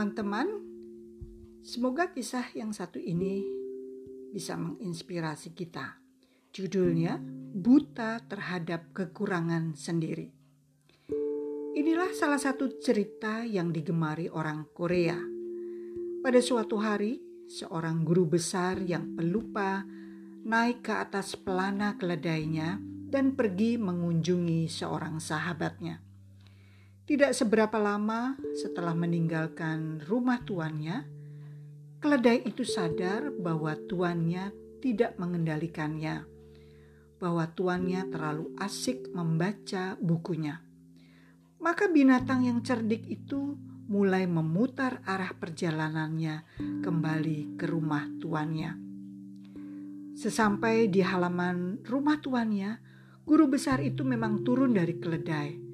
Teman-teman, semoga kisah yang satu ini bisa menginspirasi kita. Judulnya Buta Terhadap Kekurangan Sendiri. Inilah salah satu cerita yang digemari orang Korea. Pada suatu hari, seorang guru besar yang pelupa naik ke atas pelana keledainya dan pergi mengunjungi seorang sahabatnya. Tidak seberapa lama setelah meninggalkan rumah tuannya, keledai itu sadar bahwa tuannya tidak mengendalikannya, bahwa tuannya terlalu asik membaca bukunya. Maka binatang yang cerdik itu mulai memutar arah perjalanannya kembali ke rumah tuannya. Sesampai di halaman rumah tuannya, guru besar itu memang turun dari keledai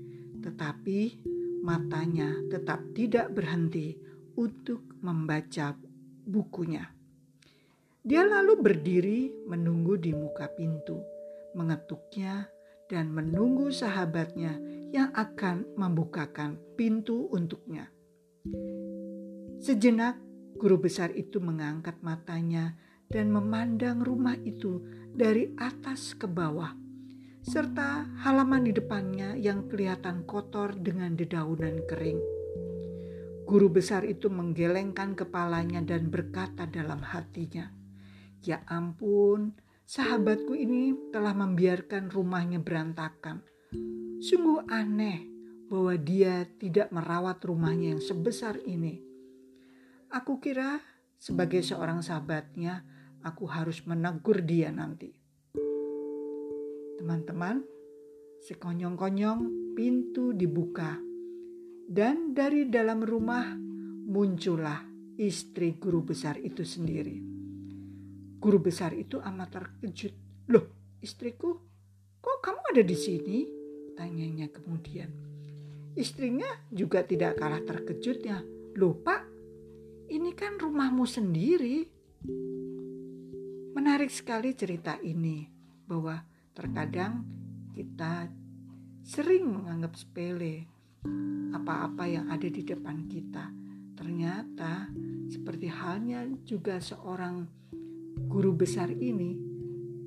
tetapi matanya tetap tidak berhenti untuk membaca bukunya. Dia lalu berdiri menunggu di muka pintu, mengetuknya, dan menunggu sahabatnya yang akan membukakan pintu untuknya. Sejenak, guru besar itu mengangkat matanya dan memandang rumah itu dari atas ke bawah serta halaman di depannya yang kelihatan kotor dengan dedaunan kering. Guru besar itu menggelengkan kepalanya dan berkata dalam hatinya, "Ya ampun, sahabatku ini telah membiarkan rumahnya berantakan. Sungguh aneh bahwa dia tidak merawat rumahnya yang sebesar ini. Aku kira sebagai seorang sahabatnya, aku harus menegur dia nanti." Teman-teman, sekonyong-konyong pintu dibuka dan dari dalam rumah muncullah istri guru besar itu sendiri. Guru besar itu amat terkejut. Loh, istriku, kok kamu ada di sini? Tanyanya kemudian. Istrinya juga tidak kalah terkejutnya. Loh pak, ini kan rumahmu sendiri. Menarik sekali cerita ini bahwa Terkadang kita sering menganggap sepele apa-apa yang ada di depan kita. Ternyata seperti halnya juga seorang guru besar ini,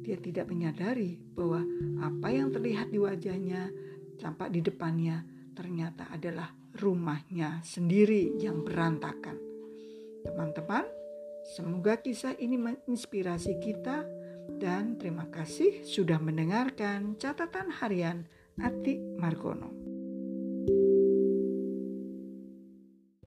dia tidak menyadari bahwa apa yang terlihat di wajahnya, tampak di depannya, ternyata adalah rumahnya sendiri yang berantakan. Teman-teman, semoga kisah ini menginspirasi kita dan terima kasih sudah mendengarkan catatan harian Ati Margono.